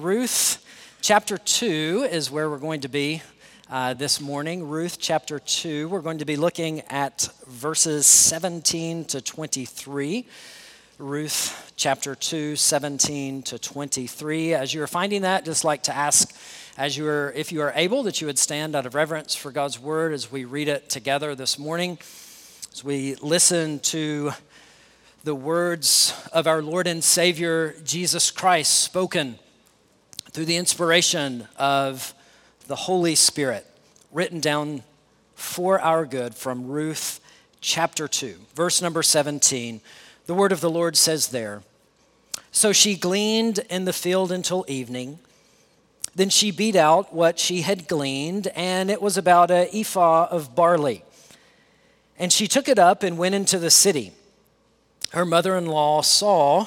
Ruth chapter 2 is where we're going to be uh, this morning. Ruth chapter 2. We're going to be looking at verses 17 to 23. Ruth chapter 2, 17 to 23. As you're finding that, just like to ask, as you are, if you are able, that you would stand out of reverence for God's word as we read it together this morning, as we listen to the words of our Lord and Savior Jesus Christ spoken through the inspiration of the Holy Spirit, written down for our good from Ruth chapter 2, verse number 17. The word of the Lord says there So she gleaned in the field until evening. Then she beat out what she had gleaned, and it was about a ephah of barley. And she took it up and went into the city her mother in law saw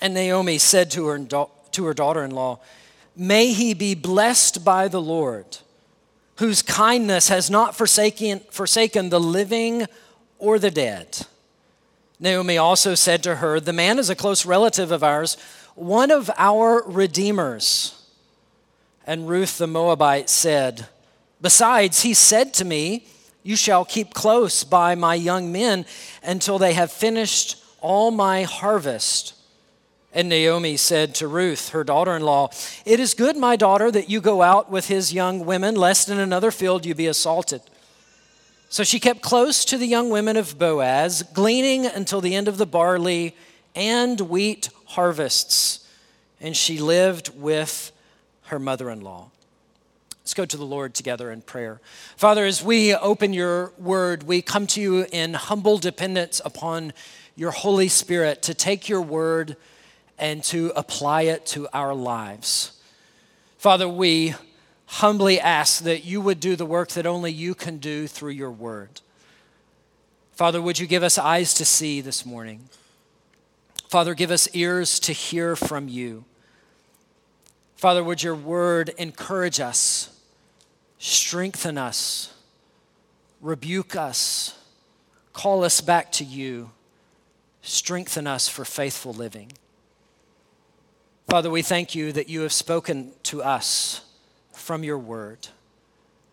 And Naomi said to her, to her daughter in law, May he be blessed by the Lord, whose kindness has not forsaken, forsaken the living or the dead. Naomi also said to her, The man is a close relative of ours, one of our redeemers. And Ruth the Moabite said, Besides, he said to me, you shall keep close by my young men until they have finished all my harvest. And Naomi said to Ruth, her daughter in law, It is good, my daughter, that you go out with his young women, lest in another field you be assaulted. So she kept close to the young women of Boaz, gleaning until the end of the barley and wheat harvests. And she lived with her mother in law. Let's go to the Lord together in prayer. Father, as we open your word, we come to you in humble dependence upon your Holy Spirit to take your word and to apply it to our lives. Father, we humbly ask that you would do the work that only you can do through your word. Father, would you give us eyes to see this morning? Father, give us ears to hear from you. Father, would your word encourage us, strengthen us, rebuke us, call us back to you, strengthen us for faithful living. Father, we thank you that you have spoken to us from your word.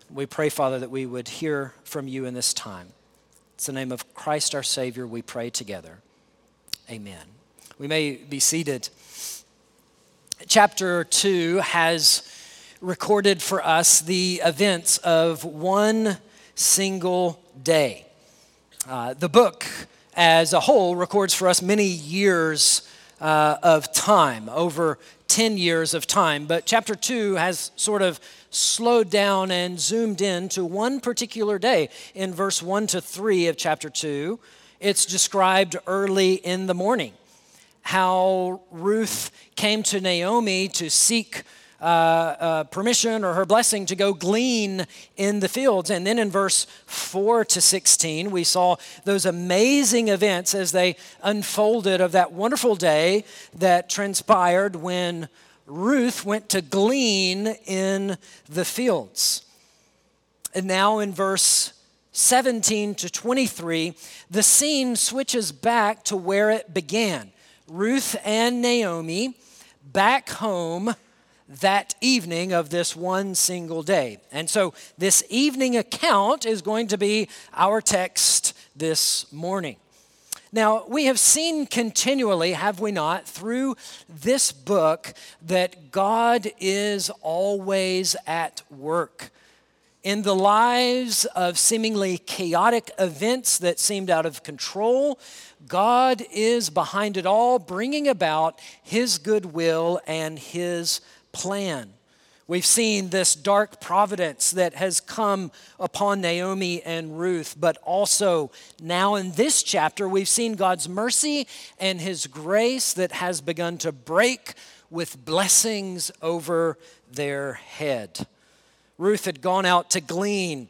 We pray, Father, that we would hear from you in this time. It's the name of Christ our Savior we pray together. Amen. We may be seated chapter 2 has recorded for us the events of one single day. Uh, the book as a whole records for us many years uh, of time, over 10 years of time, but chapter 2 has sort of slowed down and zoomed in to one particular day. In verse 1 to 3 of chapter 2, it's described early in the morning how Ruth came to Naomi to seek uh, uh, permission or her blessing to go glean in the fields. And then in verse 4 to 16, we saw those amazing events as they unfolded of that wonderful day that transpired when Ruth went to glean in the fields. And now in verse 17 to 23, the scene switches back to where it began. Ruth and Naomi back home that evening of this one single day. And so this evening account is going to be our text this morning. Now, we have seen continually, have we not, through this book, that God is always at work in the lives of seemingly chaotic events that seemed out of control, God is behind it all, bringing about His goodwill and His plan. We've seen this dark providence that has come upon Naomi and Ruth, but also now in this chapter, we've seen God's mercy and His grace that has begun to break with blessings over their head. Ruth had gone out to glean.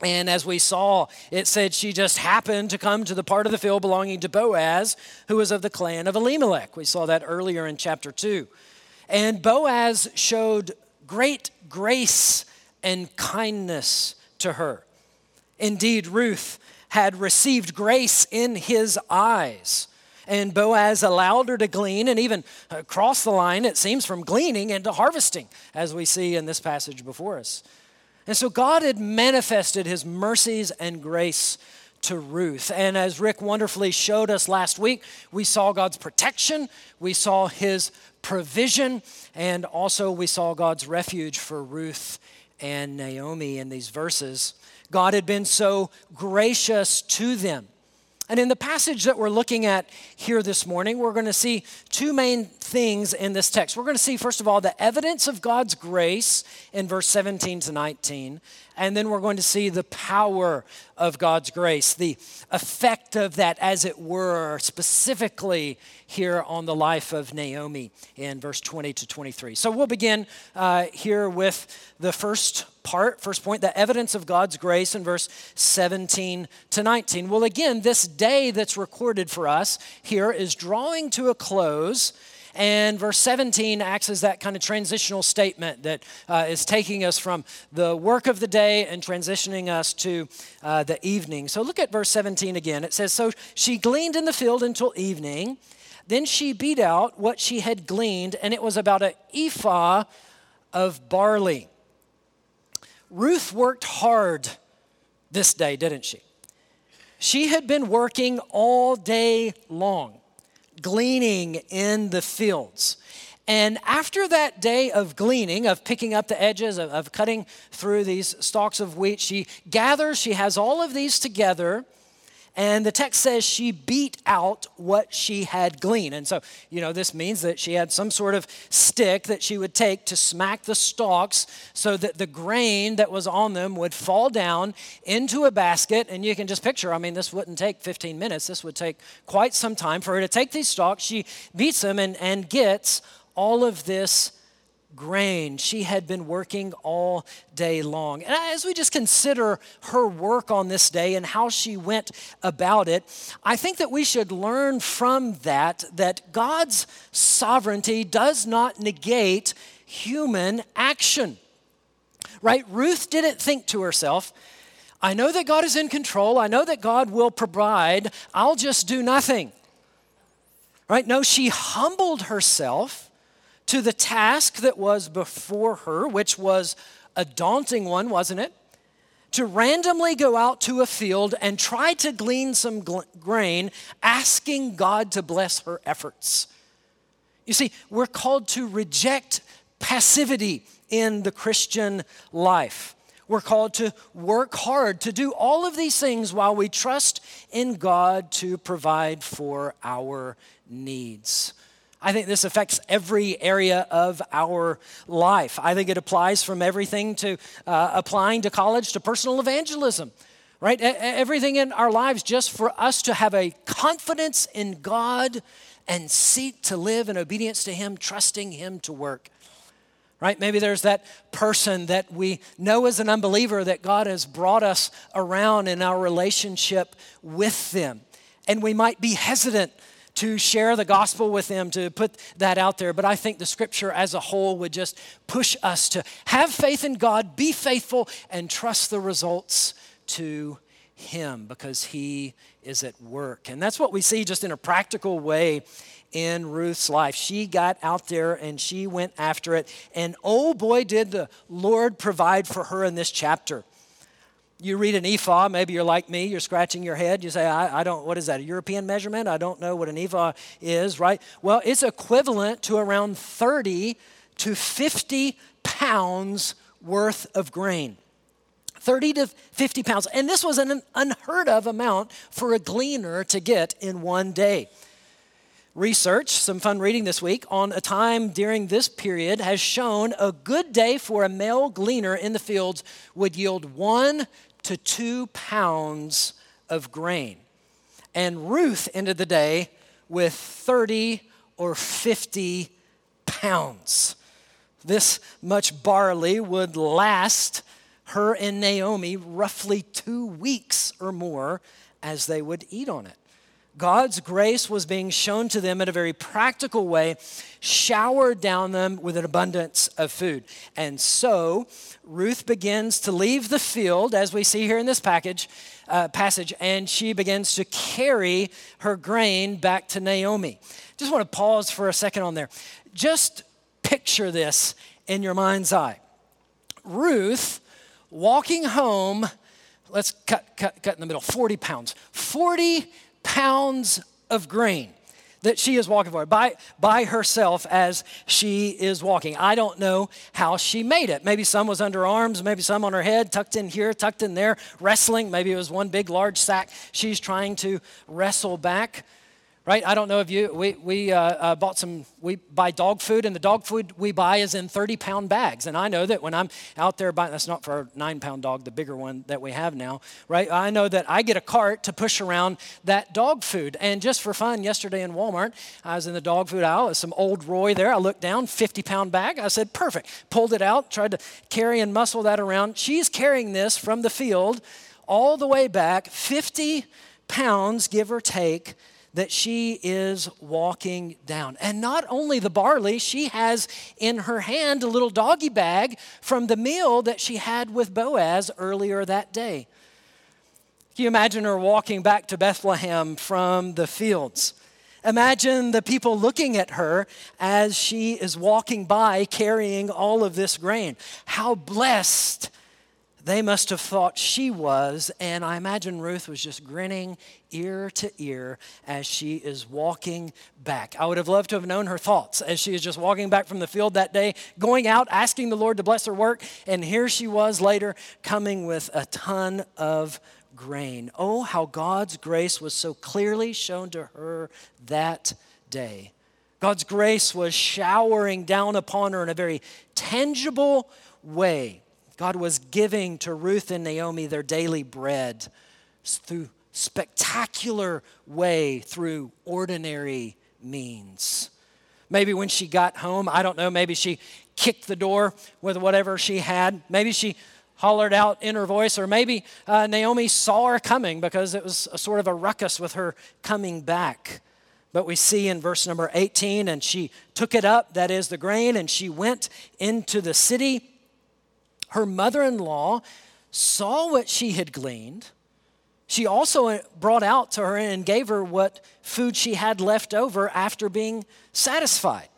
And as we saw, it said she just happened to come to the part of the field belonging to Boaz, who was of the clan of Elimelech. We saw that earlier in chapter 2. And Boaz showed great grace and kindness to her. Indeed, Ruth had received grace in his eyes. And Boaz allowed her to glean and even cross the line, it seems, from gleaning into harvesting, as we see in this passage before us. And so God had manifested his mercies and grace to Ruth. And as Rick wonderfully showed us last week, we saw God's protection, we saw his provision, and also we saw God's refuge for Ruth and Naomi in these verses. God had been so gracious to them. And in the passage that we're looking at here this morning, we're going to see two main things in this text. We're going to see, first of all, the evidence of God's grace in verse 17 to 19. And then we're going to see the power of God's grace, the effect of that, as it were, specifically here on the life of Naomi in verse 20 to 23. So we'll begin uh, here with the first part, first point, the evidence of God's grace in verse 17 to 19. Well, again, this day that's recorded for us here is drawing to a close. And verse 17 acts as that kind of transitional statement that uh, is taking us from the work of the day and transitioning us to uh, the evening. So look at verse 17 again. It says, So she gleaned in the field until evening. Then she beat out what she had gleaned, and it was about an ephah of barley. Ruth worked hard this day, didn't she? She had been working all day long, gleaning in the fields. And after that day of gleaning, of picking up the edges, of, of, cutting through these stalks of wheat, she gathers, she has all of these together, and the text says she beat out what she had gleaned. And so, you know, this means that she had some sort of stick that she would take to smack the stalks so that the grain that was on them would fall down into a basket. And you can just picture, I mean, this wouldn't take 15 minutes. This would take quite some time for her to take these stalks. She beats them and, and gets all of this grain. She had been working all day long. And as we just consider her work on this day and how she went about it, I think that we should learn from that that God's sovereignty does not negate human action. Right? Ruth didn't think to herself, I know that God is in control. I know that God will provide. I'll just do nothing. Right? No, she humbled herself to the task that was before her, which was a daunting one, wasn't it? To randomly go out to a field and try to glean some gl- grain, asking God to bless her efforts. You see, we're called to reject passivity in the Christian life. We're called to work hard, to do all of these things while we trust in God to provide for our needs. I think this affects every area of our life. I think it applies from everything to uh, applying to college to personal evangelism, right? Everything in our lives just for us to have a confidence in God and seek to live in obedience to Him, trusting Him to work. Right? Maybe there's that person that we know as an unbeliever that God has brought us around in our relationship with them. And we might be hesitant to share the gospel with them, to put that out there. But I think the scripture as a whole would just push us to have faith in God, be faithful, and trust the results to Him because He is at work. And that's what we see just in a practical way in Ruth's life. She got out there and she went after it. And oh boy, did the Lord provide for her in this chapter you read an ephah, maybe you're like me, you're scratching your head. You say, I, I, don't, what is that, a European measurement? I don't know what an ephah is, right? Well, it's equivalent to around 30 to 50 pounds worth of grain. 30 to 50 pounds. And this was an unheard of amount for a gleaner to get in one day. Research, some fun reading this week, on a time during this period has shown a good day for a male gleaner in the fields would yield one to two pounds of grain. And Ruth ended the day with 30 or 50 pounds. This much barley would last her and Naomi roughly two weeks or more as they would eat on it. God's grace was being shown to them in a very practical way, showered down them with an abundance of food. And so Ruth begins to leave the field, as we see here in this package, uh, passage, and she begins to carry her grain back to Naomi. Just want to pause for a second on there. Just picture this in your mind's eye. Ruth walking home, let's cut, cut, cut in the middle, 40 pounds. 40 pounds of grain that she is walking for by, by herself as she is walking. I don't know how she made it. Maybe some was under arms, maybe some on her head, tucked in here, tucked in there, wrestling. Maybe it was one big, large sack she's trying to wrestle back right? I don't know if you, we, we uh, uh, bought some, we buy dog food, and the dog food we buy is in 30 pound bags. And I know that when I'm out there buying, that's not for our nine pound dog, the bigger one that we have now, right? I know that I get a cart to push around that dog food. And just for fun, yesterday in Walmart, I was in the dog food aisle, some Ol' Roy there. I looked down, 50 pound bag. I said, perfect. Pulled it out, tried to carry and muscle that around. She's carrying this from the field all the way back, 50 pounds, give or take that she is walking down. And not only the barley, she has in her hand a little doggy bag from the meal that she had with Boaz earlier that day. Can you imagine her walking back to Bethlehem from the fields? Imagine the people looking at her as she is walking by carrying all of this grain. How blessed they must have thought she was, and I imagine Ruth was just grinning ear to ear as she is walking back. I would have loved to have known her thoughts as she is just walking back from the field that day, going out, asking the Lord to bless her work, and here she was later coming with a ton of grain. Oh, how God's grace was so clearly shown to her that day. God's grace was showering down upon her in a very tangible way. God was giving to Ruth and Naomi their daily bread through spectacular way through ordinary means. Maybe when she got home, I don't know, maybe she kicked the door with whatever she had. Maybe she hollered out in her voice, or maybe uh, Naomi saw her coming because it was a sort of a ruckus with her coming back. But we see in verse number 18, and she took it up, that is the grain, and she went into the city her mother in law saw what she had gleaned. She also uh, brought out to her and gave her what food she had left over after being satisfied.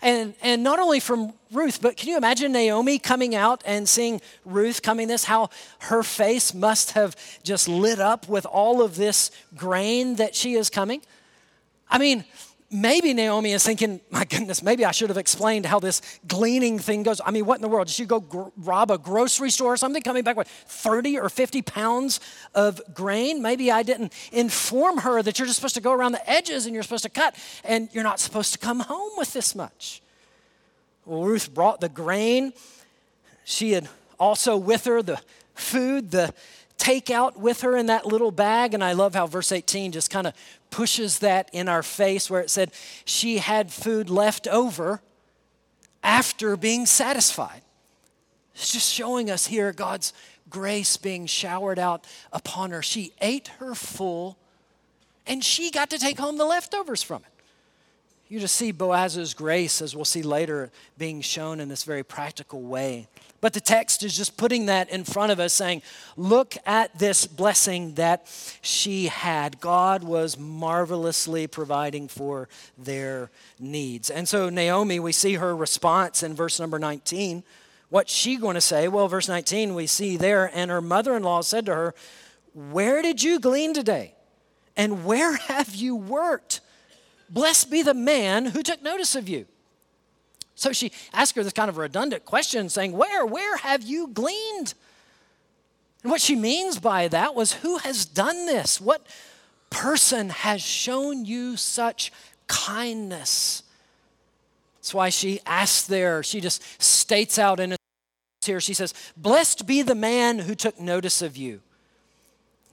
And, and not only from Ruth, but can you imagine Naomi coming out and seeing Ruth coming this? How her face must have just lit up with all of this grain that she is coming. I mean, maybe Naomi is thinking, my goodness, maybe I should have explained how this gleaning thing goes. I mean, what in the world? Did you go gr- rob a grocery store or something, coming back with 30 or 50 pounds of grain? Maybe I didn't inform her that you're just supposed to go around the edges and you're supposed to cut, and you're not supposed to come home with this much. Well, Ruth brought the grain. She had also with her the food, the take out with her in that little bag. And I love how verse 18 just kind of pushes that in our face, where it said she had food left over after being satisfied. It's just showing us here God's grace being showered out upon her. She ate her full, and she got to take home the leftovers from it. You just see Boaz's grace, as we'll see later, being shown in this very practical way. But the text is just putting that in front of us, saying, Look at this blessing that she had. God was marvelously providing for their needs. And so, Naomi, we see her response in verse number 19. What's she going to say? Well, verse 19, we see there, and her mother in law said to her, Where did you glean today? And where have you worked? Blessed be the man who took notice of you. So she asked her this kind of redundant question, saying, Where, where have you gleaned? And what she means by that was, Who has done this? What person has shown you such kindness? That's why she asks there, she just states out in a here, she says, Blessed be the man who took notice of you.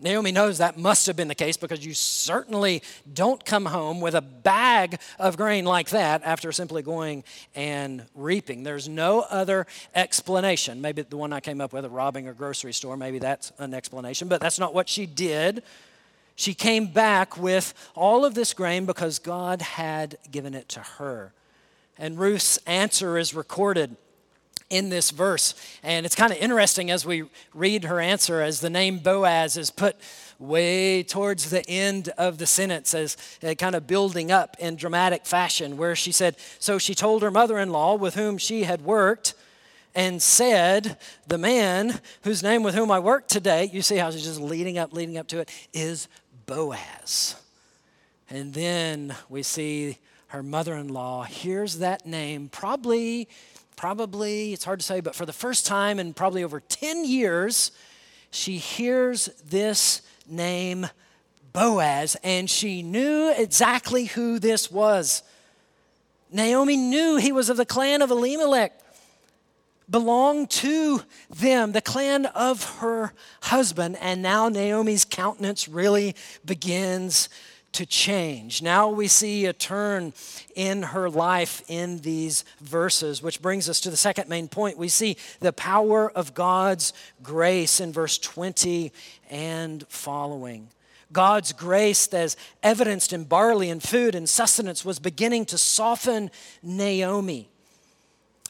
Naomi knows that must have been the case because you certainly don't come home with a bag of grain like that after simply going and reaping. There's no other explanation. Maybe the one I came up with, robbing a grocery store, maybe that's an explanation, but that's not what she did. She came back with all of this grain because God had given it to her. And Ruth's answer is recorded in this verse. And it's kind of interesting as we read her answer, as the name Boaz is put way towards the end of the sentence, as uh, kind of building up in dramatic fashion, where she said, So she told her mother in law with whom she had worked, and said, The man whose name with whom I work today, you see how she's just leading up, leading up to it, is Boaz. And then we see her mother in law hears that name, probably probably, it's hard to say, but for the first time in probably over 10 years, she hears this name Boaz, and she knew exactly who this was. Naomi knew he was of the clan of Elimelech, belonged to them, the clan of her husband, and now Naomi's countenance really begins to change. Now we see a turn in her life in these verses, which brings us to the second main point. We see the power of God's grace in verse 20 and following. God's grace, as evidenced in barley and food and sustenance, was beginning to soften Naomi.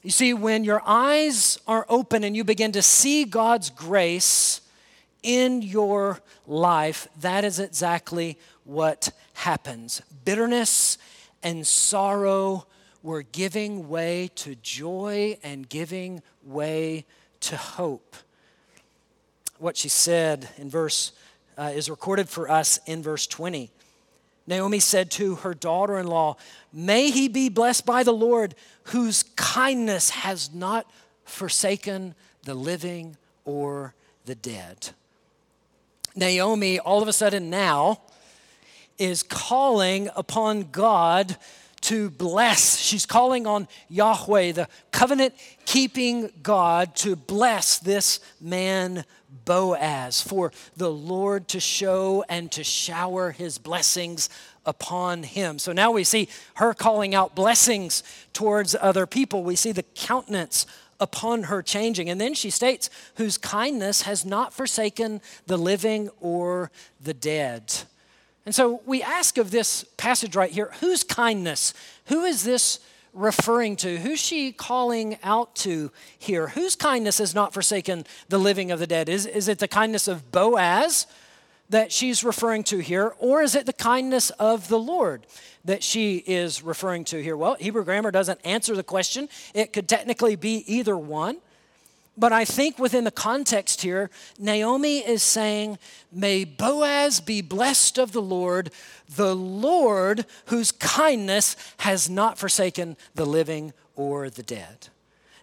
You see, when your eyes are open and you begin to see God's grace in your life, that is exactly what happens. Bitterness and sorrow were giving way to joy and giving way to hope. What she said in verse uh, is recorded for us in verse 20. Naomi said to her daughter in law, May he be blessed by the Lord, whose kindness has not forsaken the living or the dead. Naomi, all of a sudden now, is calling upon God to bless. She's calling on Yahweh, the covenant keeping God, to bless this man Boaz, for the Lord to show and to shower his blessings upon him. So now we see her calling out blessings towards other people. We see the countenance upon her changing. And then she states, whose kindness has not forsaken the living or the dead. And so we ask of this passage right here whose kindness? Who is this referring to? Who's she calling out to here? Whose kindness has not forsaken the living of the dead? Is, is it the kindness of Boaz that she's referring to here, or is it the kindness of the Lord? that she is referring to here? Well, Hebrew grammar doesn't answer the question. It could technically be either one. But I think within the context here, Naomi is saying, May Boaz be blessed of the Lord, the Lord whose kindness has not forsaken the living or the dead.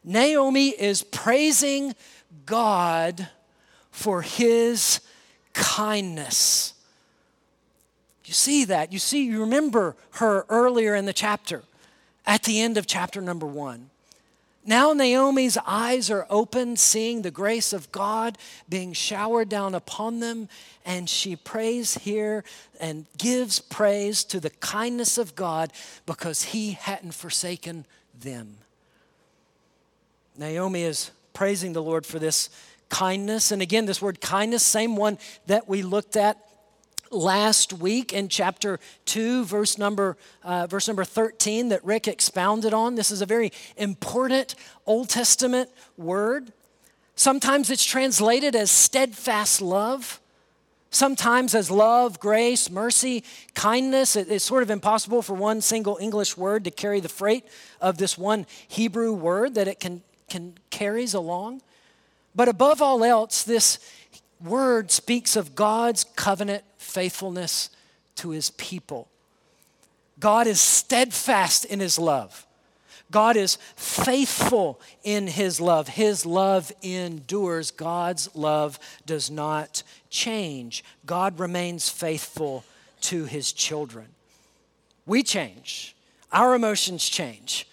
Naomi is praising God for his kindness. You see that. You see, you remember her earlier in the chapter, at the end of chapter number one. Now Naomi's eyes are open, seeing the grace of God being showered down upon them, and she prays here and gives praise to the kindness of God because he hadn't forsaken them. Naomi is praising the Lord for this kindness. And again, this word kindness, same one that we looked at last week in chapter 2 verse number uh, verse number 13 that rick expounded on. This is a very important old testament word. Sometimes it's translated as steadfast love. Sometimes as love grace mercy kindness. It's sort of impossible for one single english word to carry the freight of this one hebrew word that it can, can carries along. But above all else this word speaks of god's covenant faithfulness to his people. God is steadfast in his love. God is faithful in his love. His love endures. God's love does not change. God remains faithful to his children. We change, our emotions change,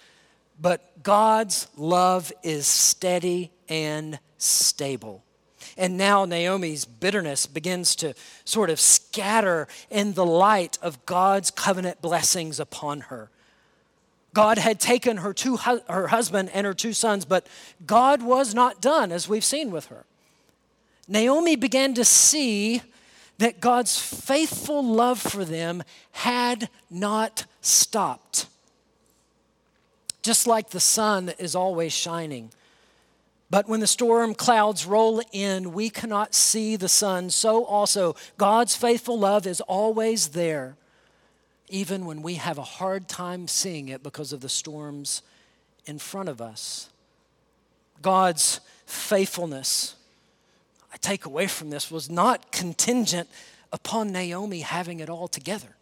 but God's love is steady and stable. And now Naomi's bitterness begins to sort of scatter in the light of God's covenant blessings upon her. God had taken her, two, her husband and her two sons, but God was not done, as we've seen with her. Naomi began to see that God's faithful love for them had not stopped. Just like the sun is always shining. But when the storm clouds roll in, we cannot see the sun. So also, God's faithful love is always there, even when we have a hard time seeing it because of the storms in front of us. God's faithfulness I take away from this was not contingent upon Naomi having it all together.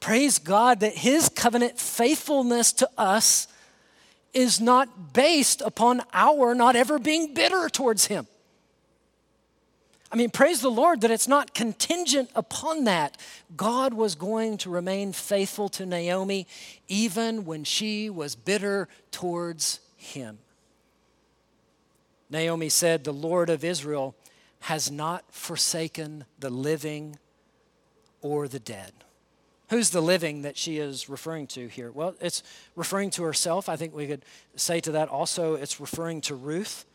Praise God that his covenant faithfulness to us is not based upon our not ever being bitter towards him. I mean, praise the Lord that it's not contingent upon that. God was going to remain faithful to Naomi even when she was bitter towards him. Naomi said, The Lord of Israel has not forsaken the living or the dead. Who's the living that she is referring to here? Well, it's referring to herself. I think we could say to that also, it's referring to Ruth.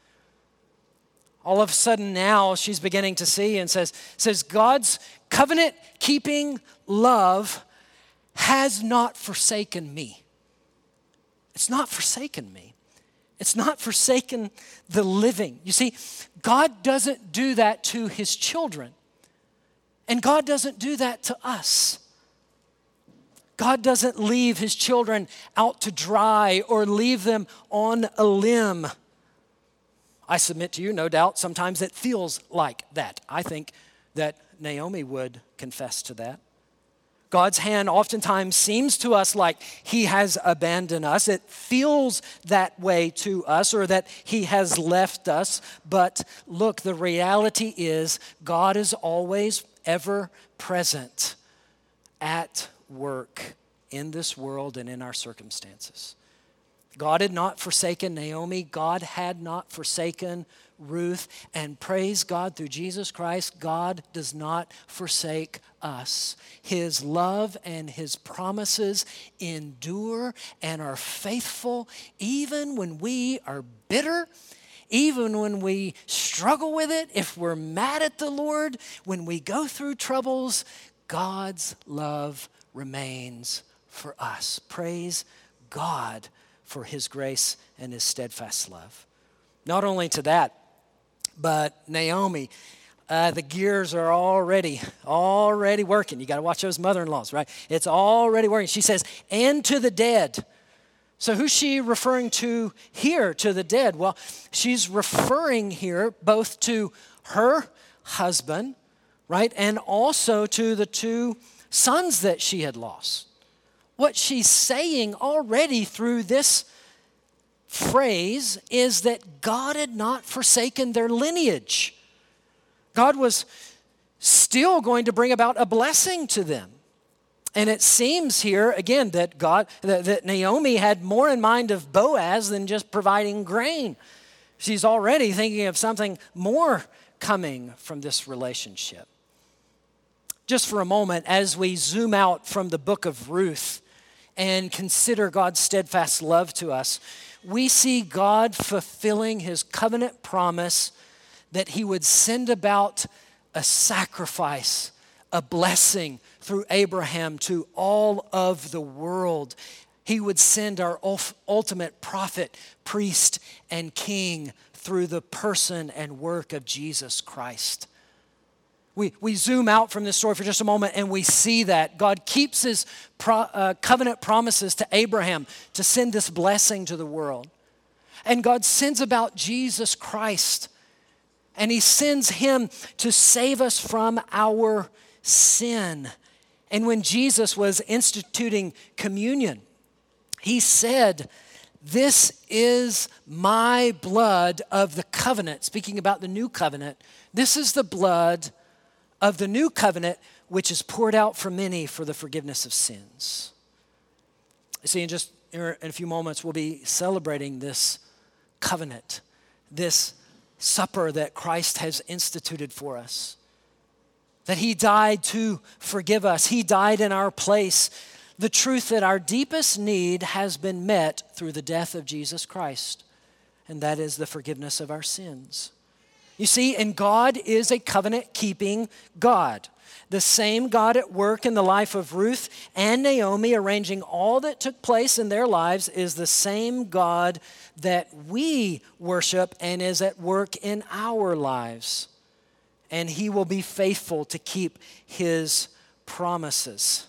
All of a sudden now she's beginning to see and says, says God's covenant keeping love has not forsaken me. It's not forsaken me. It's not forsaken the living. You see, God doesn't do that to his children, and God doesn't do that to us. God doesn't leave his children out to dry or leave them on a limb. I submit to you, no doubt, sometimes it feels like that. I think that Naomi would confess to that. God's hand oftentimes seems to us like He has abandoned us. It feels that way to us or that He has left us. But look, the reality is God is always ever present at work in this world and in our circumstances. God had not forsaken Naomi, God had not forsaken Ruth, and praise God through Jesus Christ, God does not forsake us. His love and His promises endure and are faithful even when we are bitter. Even when we struggle with it, if we're mad at the Lord, when we go through troubles, God's love remains for us. Praise God for His grace and His steadfast love. Not only to that, but Naomi, uh, the gears are already, already working. You got to watch those mother in laws, right? It's already working. She says, and to the dead. So, who's she referring to here, to the dead? Well, she's referring here both to her husband, right, and also to the two sons that she had lost. What she's saying already through this phrase is that God had not forsaken their lineage. God was still going to bring about a blessing to them. And it seems here again that God that, that, Naomi had more in mind of Boaz than just providing grain. She's already thinking of something more coming from this relationship. Just for a moment, as we zoom out from the book of Ruth and consider God's steadfast love to us, we see God fulfilling his covenant promise that he would send about a sacrifice, a blessing through Abraham to all of the world. He would send our ultimate prophet, priest, and king through the person and work of Jesus Christ. We, we zoom out from this story for just a moment and we see that God keeps his pro, uh, covenant promises to Abraham to send this blessing to the world. And God sends about Jesus Christ and he sends him to save us from our sin. And when Jesus was instituting communion, he said, This is my blood of the covenant. Speaking about the new covenant, this is the blood of the new covenant, which is poured out for many for the forgiveness of sins. See, in just in a few moments, we'll be celebrating this covenant, this supper that Christ has instituted for us. That He died to forgive us, He died in our place. The truth that our deepest need has been met through the death of Jesus Christ, and that is the forgiveness of our sins. You see, and God is a covenant keeping God. The same God at work in the life of Ruth and Naomi, arranging all that took place in their lives, is the same God that we worship and is at work in our lives. And He will be faithful to keep His promises.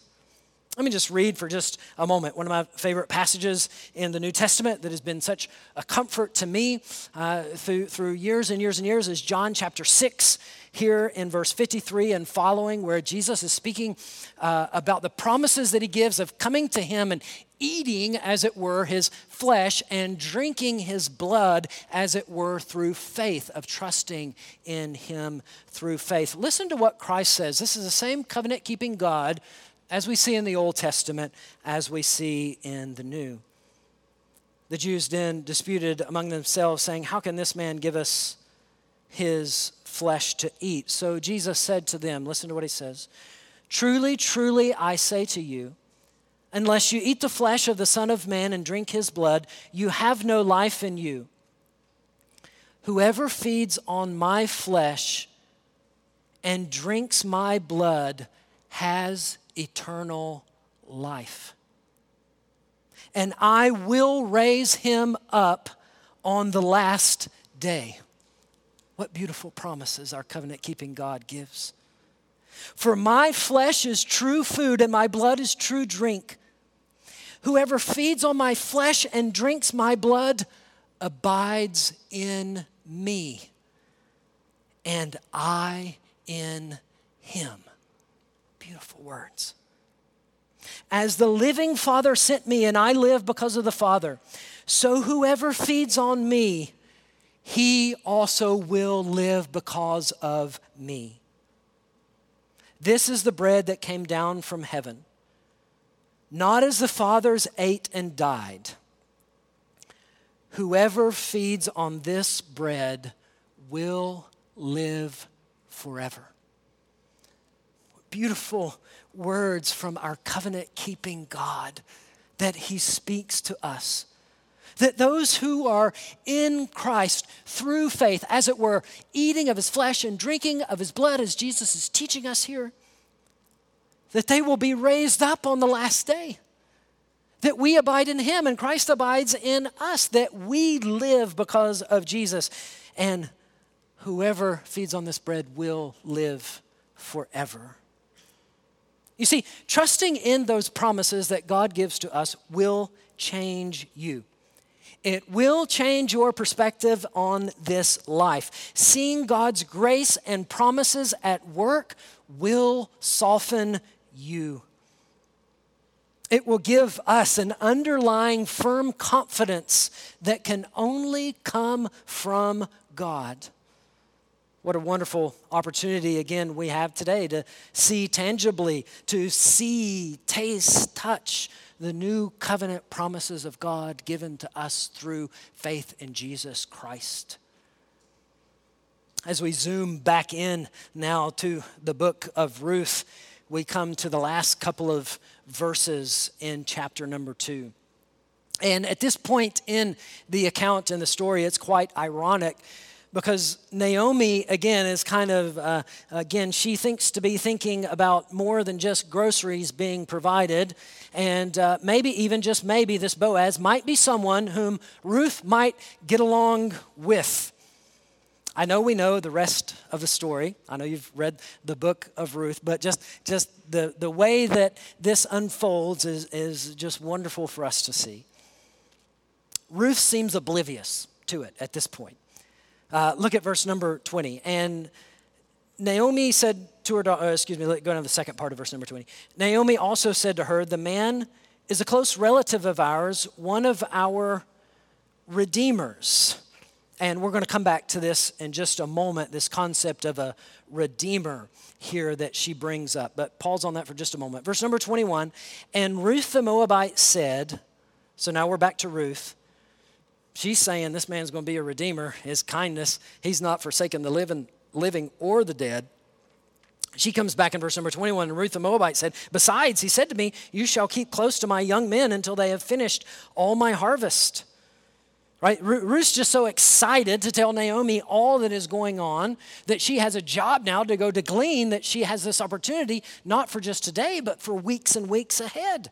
Let me just read for just a moment one of my favorite passages in the New Testament that has been such a comfort to me uh, through, through years and years and years is John chapter 6, here in verse 53 and following, where Jesus is speaking uh, about the promises that he gives of coming to him and eating, as it were, his flesh and drinking his blood, as it were, through faith, of trusting in him through faith. Listen to what Christ says. This is the same covenant keeping God as we see in the Old Testament, as we see in the New. The Jews then disputed among themselves, saying, How can this man give us his flesh to eat? So Jesus said to them, Listen to what he says Truly, truly, I say to you, unless you eat the flesh of the Son of Man and drink his blood, you have no life in you. Whoever feeds on my flesh and drinks my blood has eternal life. And I will raise him up on the last day. What beautiful promises our covenant keeping God gives. For my flesh is true food and my blood is true drink. Whoever feeds on my flesh and drinks my blood abides in me, and I in him. Beautiful words. As the living Father sent me, and I live because of the Father, so whoever feeds on me, he also will live because of me. This is the bread that came down from heaven, not as the fathers ate and died. Whoever feeds on this bread will live forever beautiful words from our covenant keeping God that He speaks to us. That those who are in Christ through faith, as it were, eating of His flesh and drinking of His blood, as Jesus is teaching us here, that they will be raised up on the last day. That we abide in Him and Christ abides in us, that we live because of Jesus. And whoever feeds on this bread will live forever. You see, trusting in those promises that God gives to us will change you. It will change your perspective on this life. Seeing God's grace and promises at work will soften you. It will give us an underlying firm confidence that can only come from God. What a wonderful opportunity again we have today to see tangibly, to see, taste, touch the new covenant promises of God given to us through faith in Jesus Christ. As we zoom back in now to the book of Ruth, we come to the last couple of verses in chapter number two. And at this point in the account and the story, it's quite ironic because Naomi, again, is kind of, uh, again, she thinks to be thinking about more than just groceries being provided. And uh, maybe, even just maybe, this Boaz might be someone whom Ruth might get along with. I know we know the rest of the story. I know you've read the book of Ruth, but just, just the, the way that this unfolds is, is just wonderful for us to see. Ruth seems oblivious to it at this point. Uh, look at verse number 20. And Naomi said to her daughter, excuse me, go to the second part of verse number 20. Naomi also said to her, The man is a close relative of ours, one of our redeemers. And we're going to come back to this in just a moment this concept of a redeemer here that she brings up. But pause on that for just a moment. Verse number 21 And Ruth the Moabite said, So now we're back to Ruth. She's saying this man's going to be a redeemer, his kindness. He's not forsaken the living, living or the dead. She comes back in verse number 21, and Ruth the Moabite said, Besides, he said to me, You shall keep close to my young men until they have finished all my harvest. Right? Ruth's just so excited to tell Naomi all that is going on that she has a job now to go to glean, that she has this opportunity, not for just today, but for weeks and weeks ahead.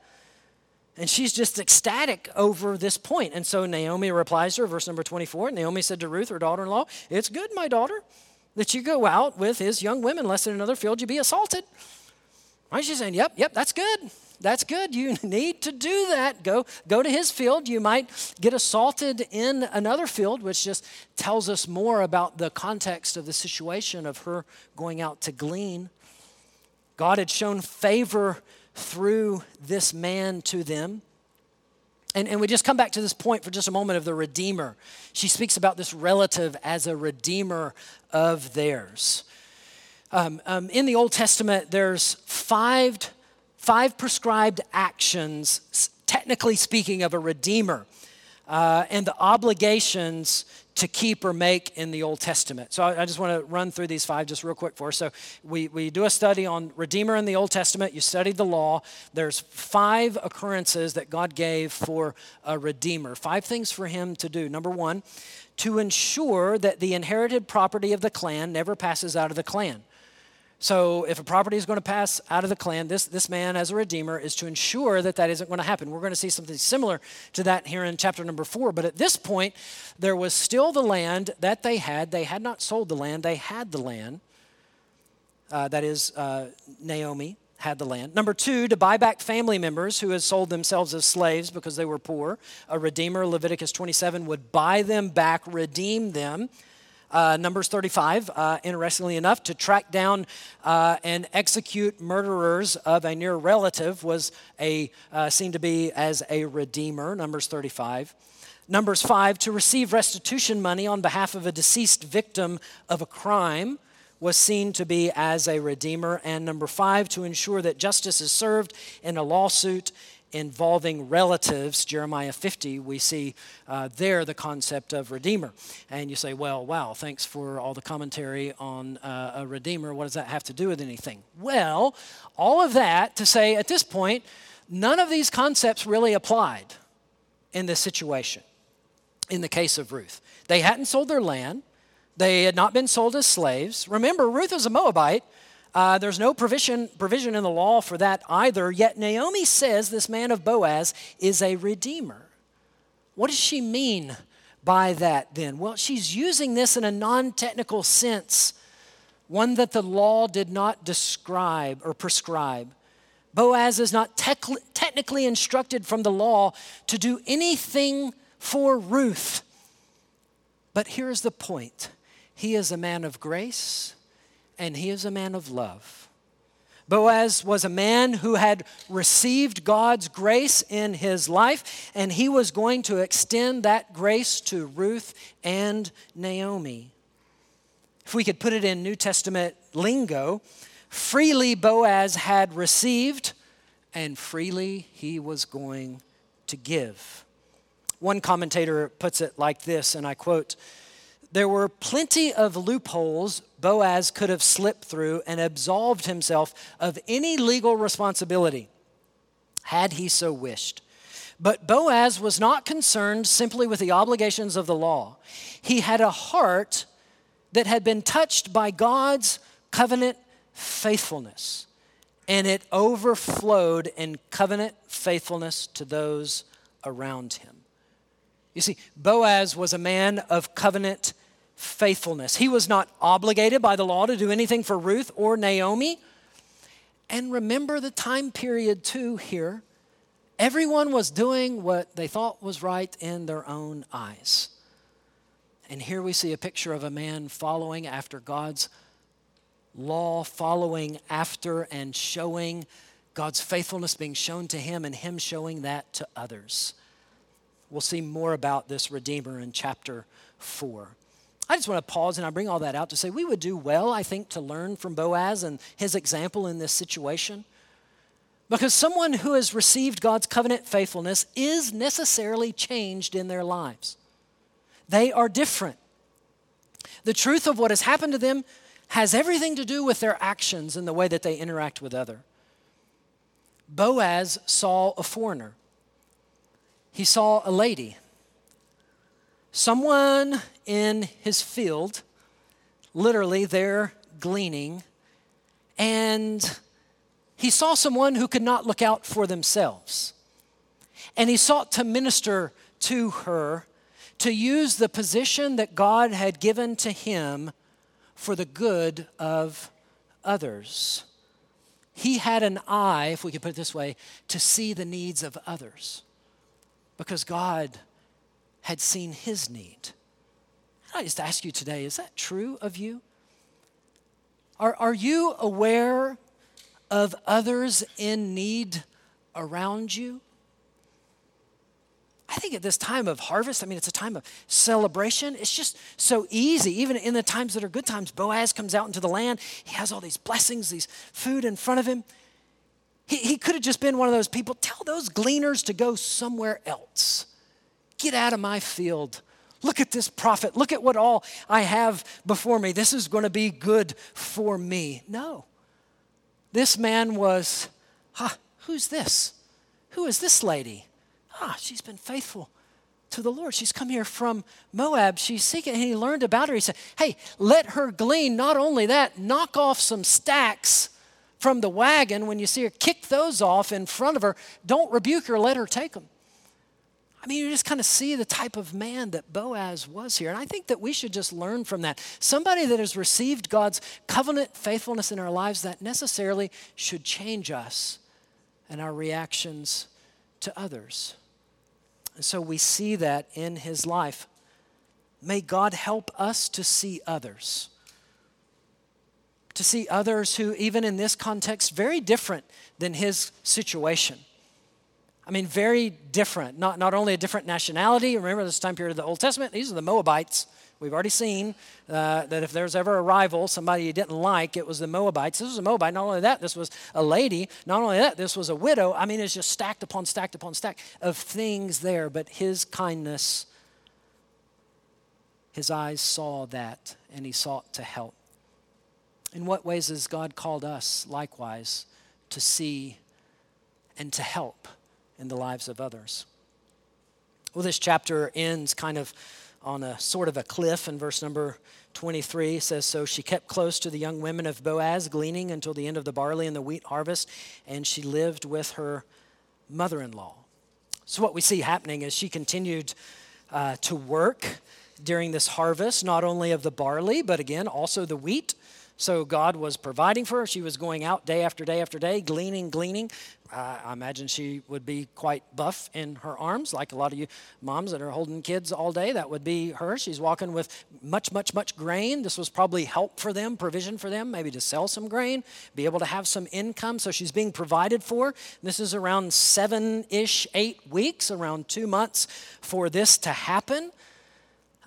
And she's just ecstatic over this point. And so Naomi replies to her, verse number 24. Naomi said to Ruth, her daughter in law, It's good, my daughter, that you go out with his young women, lest in another field you be assaulted. Right? She's saying, Yep, yep, that's good. That's good. You need to do that. Go, go to his field. You might get assaulted in another field, which just tells us more about the context of the situation of her going out to glean. God had shown favor through this man to them. And, and we just come back to this point for just a moment of the Redeemer. She speaks about this relative as a Redeemer of theirs. Um, um, in the Old Testament, there's five, five prescribed actions, technically speaking, of a Redeemer. Uh, and the obligations to keep or make in the Old Testament. So I, I just want to run through these five just real quick for us. So we, we do a study on Redeemer in the Old Testament. You studied the law. There's five occurrences that God gave for a Redeemer, five things for him to do. Number one, to ensure that the inherited property of the clan never passes out of the clan. So if a property is going to pass out of the clan, this, this man as a redeemer is to ensure that that isn't going to happen. We're going to see something similar to that here in chapter number four. But at this point, there was still the land that they had. They had not sold the land, they had the land. Uh, that is, uh, Naomi had the land. Number two, to buy back family members who had sold themselves as slaves because they were poor. A redeemer, Leviticus 27, would buy them back, redeem them uh, Numbers 35, uh, interestingly enough, to track down uh, and execute murderers of a near relative was a, uh, seen to be as a redeemer, Numbers 35. Numbers 5, to receive restitution money on behalf of a deceased victim of a crime was seen to be as a redeemer. And number five, to ensure that justice is served in a lawsuit involving relatives, Jeremiah 50, we see uh, there the concept of redeemer. And you say, well, wow, thanks for all the commentary on uh, a redeemer. What does that have to do with anything? Well, all of that to say at this point, none of these concepts really applied in this situation in the case of Ruth. They hadn't sold their land. They had not been sold as slaves. Remember, Ruth was a Moabite, uh, there's no provision, provision in the law for that either, yet Naomi says this man of Boaz is a redeemer. What does she mean by that then? Well, she's using this in a non technical sense, one that the law did not describe or prescribe. Boaz is not tec- technically instructed from the law to do anything for Ruth. But here's the point he is a man of grace and he is a man of love. Boaz was a man who had received God's grace in his life, and he was going to extend that grace to Ruth and Naomi. If we could put it in New Testament lingo, freely Boaz had received, and freely he was going to give. One commentator puts it like this, and I quote there were plenty of loopholes Boaz could have slipped through and absolved himself of any legal responsibility had he so wished. But Boaz was not concerned simply with the obligations of the law. He had a heart that had been touched by God's covenant faithfulness, and it overflowed in covenant faithfulness to those around him. You see, Boaz was a man of covenant faithfulness. He was not obligated by the law to do anything for Ruth or Naomi. And remember the time period too here. Everyone was doing what they thought was right in their own eyes. And here we see a picture of a man following after God's law, following after and showing God's faithfulness being shown to him and him showing that to others. We'll see more about this Redeemer in chapter 4. I just want to pause and I bring all that out to say we would do well, I think, to learn from Boaz and his example in this situation. Because someone who has received God's covenant faithfulness is necessarily changed in their lives. they are different. The truth of what has happened to them has everything to do with their actions and the way that they interact with other. Boaz saw a foreigner. He saw a lady. Someone in his field, literally there gleaning, and he saw someone who could not look out for themselves. And he sought to minister to her, to use the position that God had given to him for the good of others. He had an eye, if we could put it this way, to see the needs of others because God had seen his need. I just ask you today is that true of you? Are, are you aware of others in need around you? I think at this time of harvest, I mean, it's a time of celebration. It's just so easy. Even in the times that are good times, Boaz comes out into the land. He has all these blessings, these food in front of him. He, he could have just been one of those people. Tell those gleaners to go somewhere else. Get out of my field. Look at this profit. Look at what all I have before me. This is going to be good for me. No. This man was, huh, who's this? Who is this lady? ah, she's been faithful to the Lord. She's come here from Moab. She's seeking, and he learned about her. He said, Hey, let her glean. Not only that, knock off some stacks from the wagon when you see her. Kick those off in front of her. Don't rebuke her, let her take them. I mean, you just kind of see the type of man that Boaz was here. And I think that we should just learn from that. Somebody that has received God's covenant faithfulness in our lives, that necessarily should change us and our reactions to others. And so we see that in his life. May God help us to see others. To see others who, even in this context, very different than his situation. I mean, very different. Not, not only a different nationality, remember this time period of the Old Testament, these are the Moabites. We've already seen uh, that if there's ever a rival, somebody you didn't like, it was the Moabites. This was a Moabite. Not only that, this was a lady. Not only that, this was a widow. I mean, it's just stacked upon stacked upon stack of things there. But his kindness, his eyes saw that and he sought to help. In what ways has God called us, likewise, to see and to help in the lives of others? Well, this chapter ends kind of on a sort of a cliff in verse number 23 says so she kept close to the young women of boaz gleaning until the end of the barley and the wheat harvest and she lived with her mother-in-law so what we see happening is she continued uh, to work during this harvest not only of the barley but again also the wheat so God was providing for her. She was going out day after day after day, gleaning, gleaning. Uh, I imagine she would be quite buff in her arms, like a lot of you moms that are holding kids all day. That would be her. She's walking with much, much, much grain. This was probably help for them, provision for them, maybe to sell some grain, be able to have some income. So she's being provided for. This is around seven ish, eight weeks, around two months for this to happen.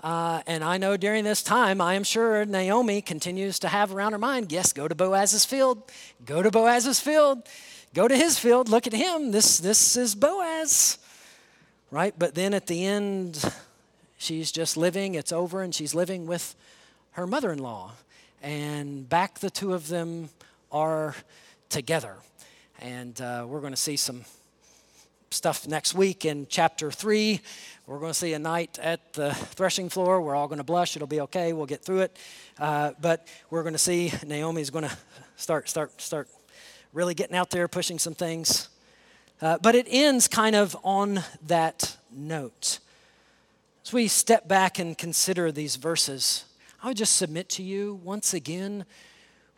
Uh, and I know during this time, I am sure Naomi continues to have around her mind yes, go to Boaz's field, go to Boaz's field, go to his field, look at him. This, this is Boaz, right? But then at the end, she's just living, it's over, and she's living with her mother in law. And back the two of them are together. And uh, we're going to see some stuff next week in chapter 3 we're going to see a night at the threshing floor. We're all going to blush. It'll be okay. We'll get through it. Uh, but we're going to see Naomi's going to start, start, start really getting out there, pushing some things. Uh, but it ends kind of on that note. As we step back and consider these verses, I would just submit to you once again,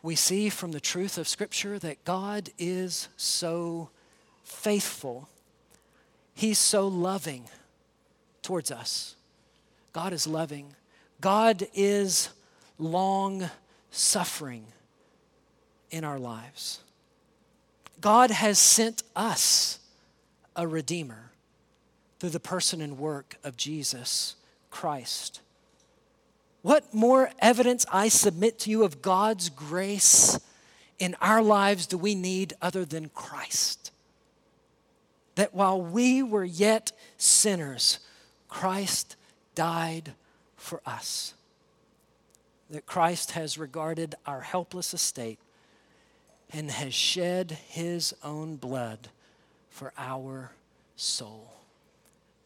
we see from the truth of Scripture that God is so faithful, He's so loving towards us. God is loving. God is long suffering in our lives. God has sent us a Redeemer through the person and work of Jesus Christ. What more evidence I submit to you of God's grace in our lives do we need other than Christ? That while we were yet sinners, Christ died for us. That Christ has regarded our helpless estate and has shed his own blood for our soul.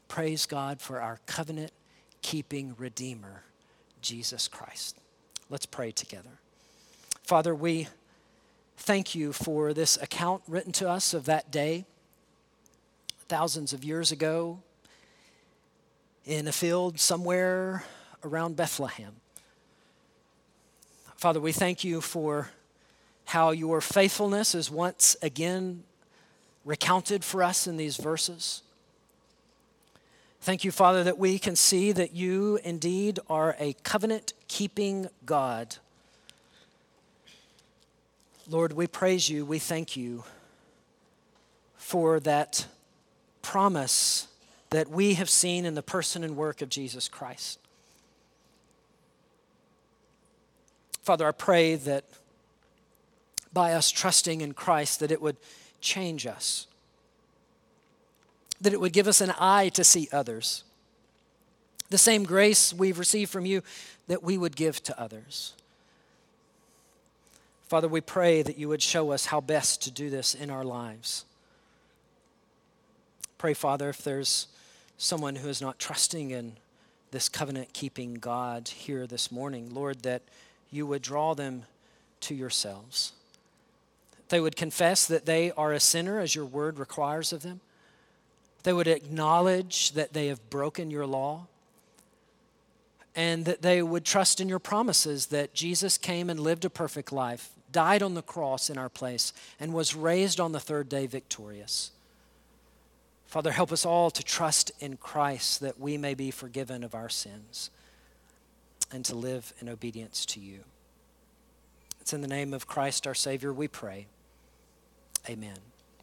Praise God for our covenant keeping Redeemer, Jesus Christ. Let's pray together. Father, we thank you for this account written to us of that day thousands of years ago in a field somewhere around Bethlehem. Father, we thank you for how your faithfulness is once again recounted for us in these verses. Thank you, Father, that we can see that you indeed are a covenant keeping God. Lord, we praise you, we thank you for that promise that we have seen in the person and work of Jesus Christ. Father, I pray that by us trusting in Christ that it would change us. That it would give us an eye to see others. The same grace we've received from you that we would give to others. Father, we pray that you would show us how best to do this in our lives. Pray, Father, if there's someone who is not trusting in this covenant keeping God here this morning, Lord, that you would draw them to yourselves. They would confess that they are a sinner as your word requires of them. They would acknowledge that they have broken your law. And that they would trust in your promises that Jesus came and lived a perfect life, died on the cross in our place, and was raised on the third day victorious. Father, help us all to trust in Christ that we may be forgiven of our sins and to live in obedience to you. It's in the name of Christ our Savior we pray. Amen.